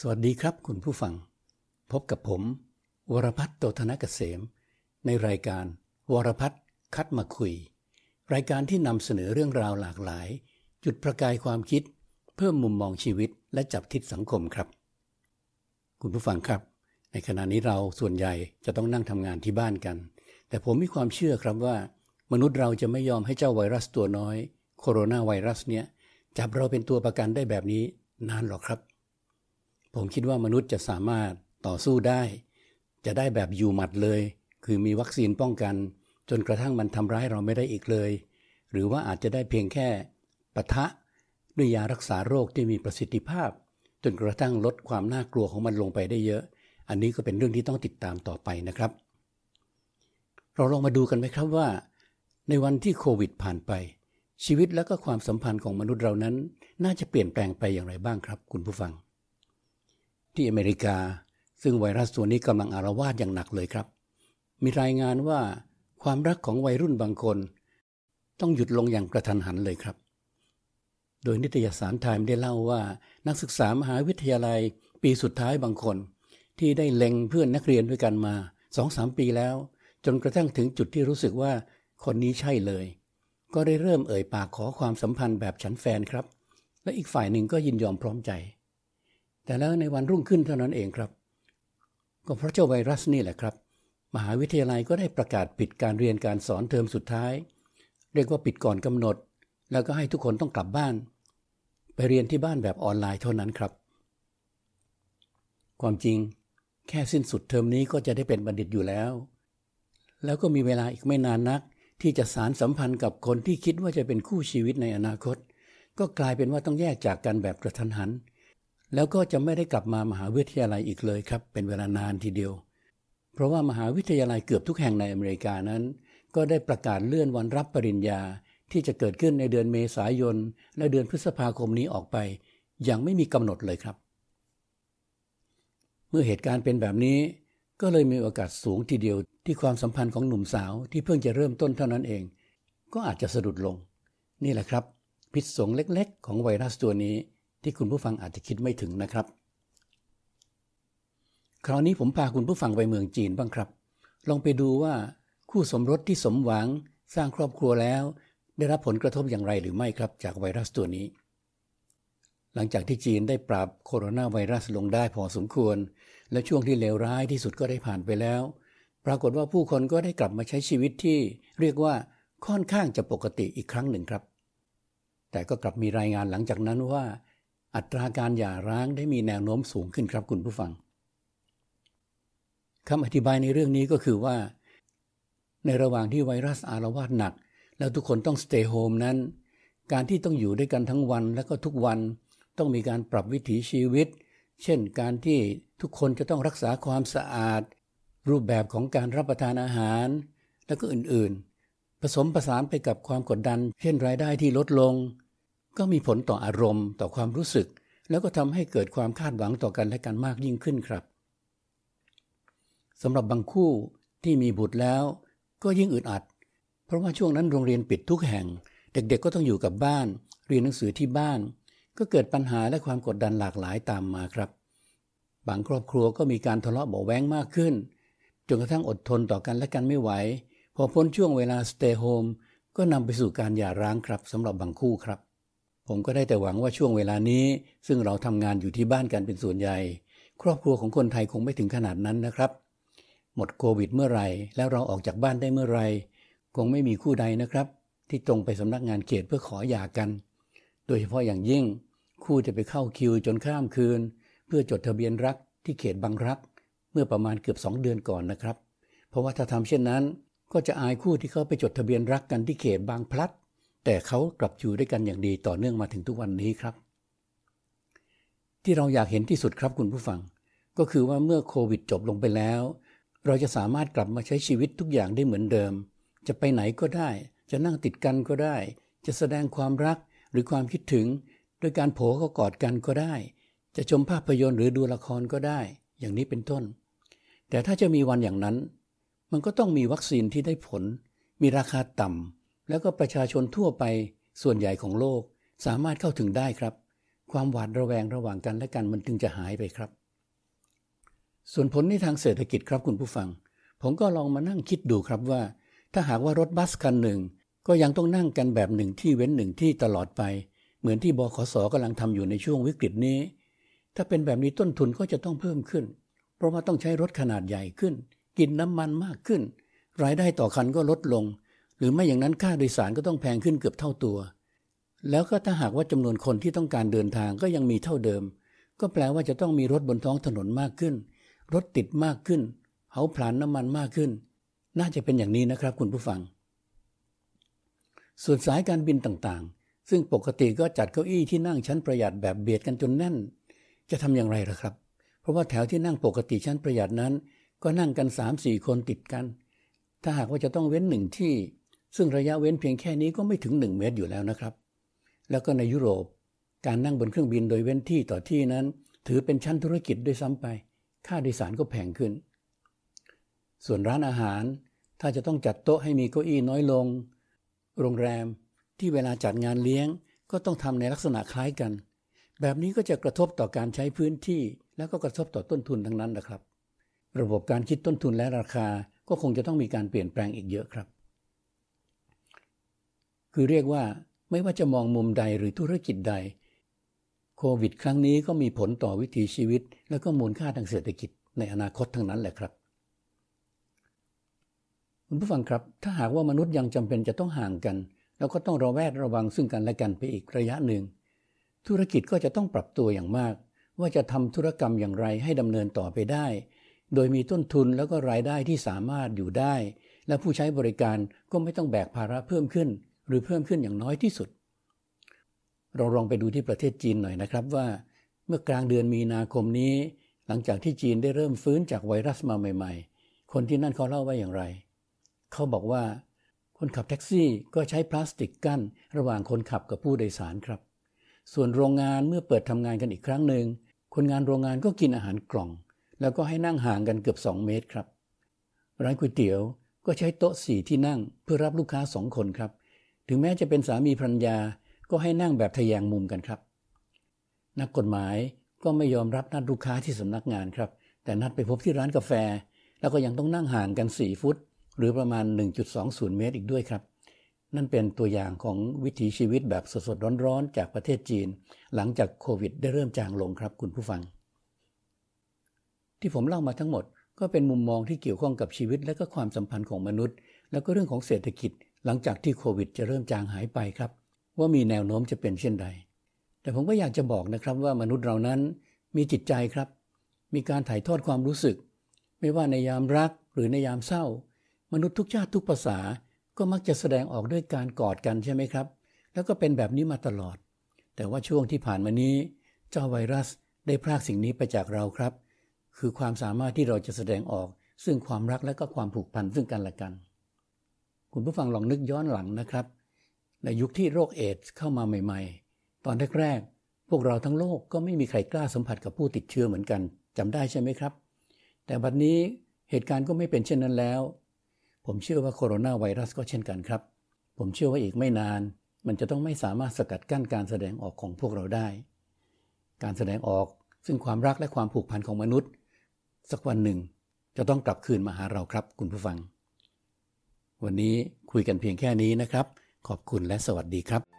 สวัสดีครับคุณผู้ฟัง พบกับผม วรพัฒน์โตธนกเกษม ในรายการ วรพัฒน์คัดมาคุย รายการที่นำเสนอเรื่องราวหลากหลาย จุดประกายความคิด เพิ่มมุมมองชีวิตและจับทิศสังคมครับ คุณผู้ฟังครับ ในขณะนี้เราส่วนใหญ่จะต้องนั่งทำงานที่บ้านกัน แต่ผมมีความเชื่อครับว่า มนุษย์เราจะไม่ยอมให้เจ้าไวรัสตัวน้อย โคโรนาไวรัสเนี้ยจับเราเป็นตัวประกันได้แบบนี้นานหรอกครับ ผมคิดว่ามนุษย์จะสามารถต่อสู้ได้ จะได้แบบอยู่หมัดเลย คือมีวัคซีนป้องกัน จนกระทั่งมันทำร้ายเราไม่ได้อีกเลย หรือว่าอาจจะได้เพียงแค่ปะทะด้วยยารักษาโรคที่มีประสิทธิภาพ จนกระทั่งลดความน่ากลัวของมันลงไปได้เยอะ อันนี้ก็เป็นเรื่องที่ต้องติดตามต่อไปนะครับ เราลองมาดูกันไหมครับว่า ในวันที่โควิดผ่านไป ชีวิตและก็ความสัมพันธ์ของมนุษย์เรานั้น น่าจะเปลี่ยนแปลงไปอย่างไรบ้างครับ คุณผู้ฟัง ที่อเมริกา ซึ่งไวรัสตัวนี้กำลังอารวาสอย่างหนักเลยครับ มีรายงานว่าความรักของวัยรุ่นบางคน ต้องหยุดลงอย่างกระทันหันเลยครับ โดยนิตยสารไทม์ได้เล่าว่า นักศึกษามหาวิทยาลัยปีสุดท้ายบางคน ที่ได้เล็งเพื่อนนักเรียนด้วยกันมาสองสามปีแล้ว จนกระทั่งถึงจุดที่รู้สึกว่าคนนี้ใช่เลย ก็ได้เริ่มเอ่ยปากขอความสัมพันธ์แบบฉันแฟนครับ และอีกฝ่ายหนึ่งก็ยินยอมพร้อมใจ แต่แล้วในวันรุ่งขึ้นเท่านั้นเองครับ ก็เพราะเจ้าไวรัสนี่แหละครับ มหาวิทยาลัยก็ได้ประกาศปิดการเรียนการสอนเทอมสุดท้าย เรียกว่าปิดก่อนกำหนด แล้วก็ให้ทุกคนต้องกลับบ้าน ไปเรียนที่บ้านแบบออนไลน์เท่านั้นครับ ความจริง แค่สิ้นสุดเทอมนี้ก็จะได้เป็นบัณฑิตอยู่แล้ว แล้วก็มีเวลาอีกไม่นานนัก ที่จะสารสัมพันธ์กับคนที่คิดว่าจะเป็นคู่ชีวิตในอนาคต ก็กลายเป็นว่าต้องแยกจากกันแบบกระทันหัน แล้วก็จะไม่ได้กลับมามหาวิทยาลัยอีกเลยครับ เป็นเวลานานทีเดียว เพราะว่ามหาวิทยาลัยเกือบทุกแห่งในอเมริกานั้น ก็ได้ประกาศเลื่อนวันรับปริญญาที่จะเกิดขึ้นในเดือนเมษายน และเดือนพฤษภาคมนี้ออกไปอย่างไม่มีกำหนดเลยครับ เมื่อเหตุการณ์เป็นแบบนี้ ก็เลยมีโอกาสสูงทีเดียวที่ความสัมพันธ์ของหนุ่มสาวที่เพิ่งจะเริ่มต้นเท่านั้นเอง ก็อาจจะสะดุดลง นี่แหละครับ พิษสงเล็กๆ ของไวรัสตัวนี้ ที่คุณผู้ฟังอาจจะคิดไม่ถึงนะครับ คราวนี้ผมพาคุณผู้ฟังไปเมืองจีนบ้างครับ ลองไปดูว่าคู่สมรสที่สมหวังสร้างครอบครัวแล้ว ได้รับผลกระทบอย่างไรหรือไม่ครับ จากไวรัสตัวนี้ หลังจากที่จีนได้ปราบโคโรนาไวรัสลงได้พอสมควร และช่วงที่เลวร้ายที่สุดก็ได้ผ่านไปแล้ว ปรากฏว่าผู้คนก็ได้กลับมาใช้ชีวิตที่เรียกว่าค่อนข้างจะปกติอีกครั้งหนึ่งครับ แต่ก็กลับมีรายงานหลังจากนั้นว่า อัตราการหย่าร้างได้มีแนวโน้มสูงขึ้นครับคุณผู้ฟังคำอธิบายในเรื่องนี้ก็คือว่า ในระหว่างที่ไวรัสอารวาสหนัก แล้วทุกคนต้อง stay home นั้น การที่ต้องอยู่ด้วยกันทั้งวันและก็ทุกวันต้องมีการปรับวิถีชีวิต เช่นการที่ทุกคนจะต้องรักษาความสะอาด รูปแบบของการรับประทานอาหาร และก็อื่นๆ ผสมผสานไปกับความกดดัน เช่นรายได้ที่ลดลง ก็มีผลต่ออารมณ์ต่อความรู้สึก แล้วก็ทำให้เกิดความคาดหวังต่อกันและกันมากยิ่งขึ้นครับสำหรับบางคู่ที่มีบุตรแล้ว ก็ยิ่งอึดอัด เพราะว่าช่วงนั้นโรงเรียนปิดทุกแห่ง เด็กๆก็ต้องอยู่กับบ้าน เรียนหนังสือที่บ้าน ก็เกิดปัญหาและความกดดันหลากหลายตามมาครับ บางครอบครัวก็มีการทะเลาะเบาแว้งมากขึ้นจนกระทั่งอดทนต่อกันและกันไม่ไหว พอพ้นช่วงเวลา stay home ก็นำไปสู่การหย่าร้างครับสำหรับบางคู่ครับ ผมก็ได้แต่หวังว่าช่วงเวลานี้ ซึ่งเราทำงานอยู่ที่บ้านกันเป็นส่วนใหญ่ ครอบครัวของคนไทยคงไม่ถึงขนาดนั้นนะครับ หมดโควิดเมื่อไหร่ แล้วเราออกจากบ้านได้เมื่อไหร่คงไม่มีคู่ใดนะครับ ที่ตรงไปสำนักงานเขตเพื่อขอหย่ากัน โดยเฉพาะอย่างยิ่ง คู่จะไปเข้าคิวจนข้ามคืน เพื่อจดทะเบียนรักที่เขตบางรัก เมื่อประมาณเกือบสองเดือนก่อนนะครับ เพราะว่าถ้าทำเช่นนั้น ก็จะอายคู่ที่เขาไปจดทะเบียนรักกันที่เขตบางพลัด แต่เขากลับอยู่ด้วยกันอย่างดีต่อเนื่องมาถึงทุกวันนี้ครับ ที่เราอยากเห็นที่สุดครับคุณผู้ฟัง ก็คือว่าเมื่อโควิดจบลงไปแล้ว เราจะสามารถกลับมาใช้ชีวิตทุกอย่างได้เหมือนเดิม จะไปไหนก็ได้ จะนั่งติดกันก็ได้ จะแสดงความรักหรือความคิดถึง โดยการโผล่เข้ากอดกันก็ได้ จะชมภาพยนตร์หรือดูละครก็ได้ อย่างนี้เป็นต้น แต่ถ้าจะมีวันอย่างนั้น มันก็ต้องมีวัคซีนที่ได้ผล มีราคาต่ำ แล้วก็ประชาชนทั่วไปส่วนใหญ่ของโลกสามารถเข้าถึงได้ครับ ความหวาดระแวงระหว่างกันและกันมันจึงจะหายไปครับ ส่วนผลในทางเศรษฐกิจครับคุณผู้ฟัง ผมก็ลองมานั่งคิดดูครับว่า ถ้าหากว่ารถบัสคันหนึ่ง ก็ยังต้องนั่งกันแบบหนึ่งที่เว้นหนึ่งที่ตลอดไป เหมือนที่บขสกำลังทำอยู่ในช่วงวิกฤตนี้ ถ้าเป็นแบบนี้ต้นทุนก็จะต้องเพิ่มขึ้น เพราะว่าต้องใช้รถขนาดใหญ่ขึ้น กินน้ำมันมากขึ้น รายได้ต่อคันก็ลดลง หรือไม่อย่างนั้นค่าโดยสารก็ต้องแพงขึ้นเกือบเท่าตัว แล้วก็ถ้าหากว่าจำนวนคนที่ต้องการเดินทางก็ยังมีเท่าเดิม ก็แปลว่าจะต้องมีรถบนท้องถนนมากขึ้น รถติดมากขึ้นเผาผลาญน้ำมันมากขึ้น น่าจะเป็นอย่างนี้นะครับคุณผู้ฟัง ส่วนสายการบินต่างๆ ซึ่งปกติก็จัดเก้าอี้ที่นั่งชั้นประหยัดแบบเบียดกันจนแน่น จะทำอย่างไรล่ะครับ เพราะว่าแถวที่นั่งปกติชั้นประหยัดนั้น ก็นั่งกัน3-4คนติดกัน ถ้าหากว่าจะต้องเว้นหนึ่งที่ ซึ่งระยะเว้นเพียงแค่นี้ก็ไม่ถึง 1 เมตรอยู่แล้วนะครับ แล้วก็ในยุโรป การนั่งบนเครื่องบินโดยเว้นที่ต่อที่นั้น ถือเป็นชั้นธุรกิจด้วยซ้ำไป ค่าโดยสารก็แพงขึ้น ส่วนร้านอาหาร ถ้าจะต้องจัดโต๊ะให้มีเก้าอี้น้อยลง โรงแรมที่เวลาจัดงานเลี้ยงก็ต้องทำในลักษณะคล้ายกัน แบบนี้ก็จะกระทบต่อการใช้พื้นที่ แล้วก็กระทบต่อต้นทุนทั้งนั้นนะครับ ระบบการคิดต้นทุนและราคาก็คงจะต้องมีการเปลี่ยนแปลงอีกเยอะครับ คือเรียกว่าไม่ว่าจะมองมุมใดหรือธุรกิจใด โควิด ครั้งนี้ก็มีผลต่อวิถีชีวิต และก็มูลค่าทางเศรษฐกิจในอนาคตทั้งนั้นแหละครับ คุณผู้ฟังครับ ถ้าหากว่ามนุษย์ยังจำเป็นจะต้องห่างกัน แล้วก็ต้องระแวดระวังซึ่งกันและกันไปอีกระยะหนึ่ง ธุรกิจก็จะต้องปรับตัวอย่างมาก ว่าจะทำธุรกรรมอย่างไรให้ดำเนินต่อไปได้ โดยมีต้นทุนแล้วก็รายได้ที่สามารถอยู่ได้ และผู้ใช้บริการก็ไม่ต้องแบกภาระเพิ่มขึ้น หรือเพิ่มขึ้นอย่างน้อยที่สุด เราลองไปดูที่ประเทศจีนหน่อยนะครับว่า เมื่อกลางเดือนมีนาคมนี้ หลังจากที่จีนได้เริ่มฟื้นจากไวรัสมาใหม่ ๆ คนที่นั่นเขาเล่าว่าอย่างไร เขาบอกว่า คนขับแท็กซี่ก็ใช้พลาสติกกั้น ระหว่างคนขับกับผู้โดยสารครับ ส่วนโรงงานเมื่อเปิดทำงานกันอีกครั้งหนึ่งคนงานโรงงานก็กินอาหารกล่อง แล้วก็ให้นั่งห่างกันเกือบ 2 เมตรครับ ร้านก๋วยเตี๋ยวก็ใช้โต๊ะสี่ที่นั่งเพื่อรับลูกค้าสองคนครับ ถึงแม้จะเป็นสามีภรรยาก็ให้นั่งแบบทะแยงมุมกันครับ นักกฎหมายก็ไม่ยอมรับนัดลูกค้าที่สำนักงานครับ แต่นัดไปพบที่ร้านกาแฟ แล้วก็ยังต้องนั่งห่างกัน 4 ฟุต หรือประมาณ 1.20 เมตรอีกด้วยครับ นั่นเป็นตัวอย่างของวิถีชีวิตแบบสดๆร้อนๆจากประเทศจีน หลังจากโควิด ได้เริ่มจางลงครับคุณผู้ฟัง ที่ผมเล่ามาทั้งหมดก็เป็นมุมมองที่เกี่ยวข้องกับชีวิตและก็ความสัมพันธ์ของมนุษย์ แล้วก็เรื่องของเศรษฐกิจ หลังจากที่โควิดจะเริ่มจางหายไปครับ ว่ามีแนวโน้มจะเป็นเช่นใด แต่ผมก็อยากจะบอกนะครับว่ามนุษย์เรานั้นมีจิตใจครับ มีการถ่ายทอดความรู้สึก ไม่ว่าในยามรักหรือในยามเศร้า มนุษย์ทุกชาติทุกภาษาก็มักจะแสดงออกด้วยการกอดกันใช่ไหมครับ แล้วก็เป็นแบบนี้มาตลอด แต่ว่าช่วงที่ผ่านมานี้ เจ้าไวรัสได้พรากสิ่งนี้ไปจากเราครับ คือความสามารถที่เราจะแสดงออกซึ่งความรักและก็ความผูกพันซึ่งกันและกัน คุณผู้ฟังลองนึกย้อนหลังนะครับ ในยุคที่โรคเอดส์เข้ามาใหม่ ๆ ตอนแรกๆพวกเราทั้งโลกก็ไม่มีใครกล้าสัมผัสกับผู้ติดเชื้อเหมือนกันจำได้ใช่ไหมครับ แต่บัดนี้เหตุการณ์ก็ไม่เป็นเช่นนั้นแล้ว ผมเชื่อว่าโคโรนาไวรัสก็เช่นกันครับ ผมเชื่อว่าอีกไม่นาน มันจะต้องไม่สามารถสกัดกั้นการแสดงออกของพวกเราได้ การแสดงออกซึ่งความรักและความผูกพันของมนุษย์ สักวันหนึ่งจะต้องกลับคืนมาหาเราครับ คุณผู้ฟัง วันนี้คุยกันเพียงแค่นี้นะครับ ขอบคุณและสวัสดีครับ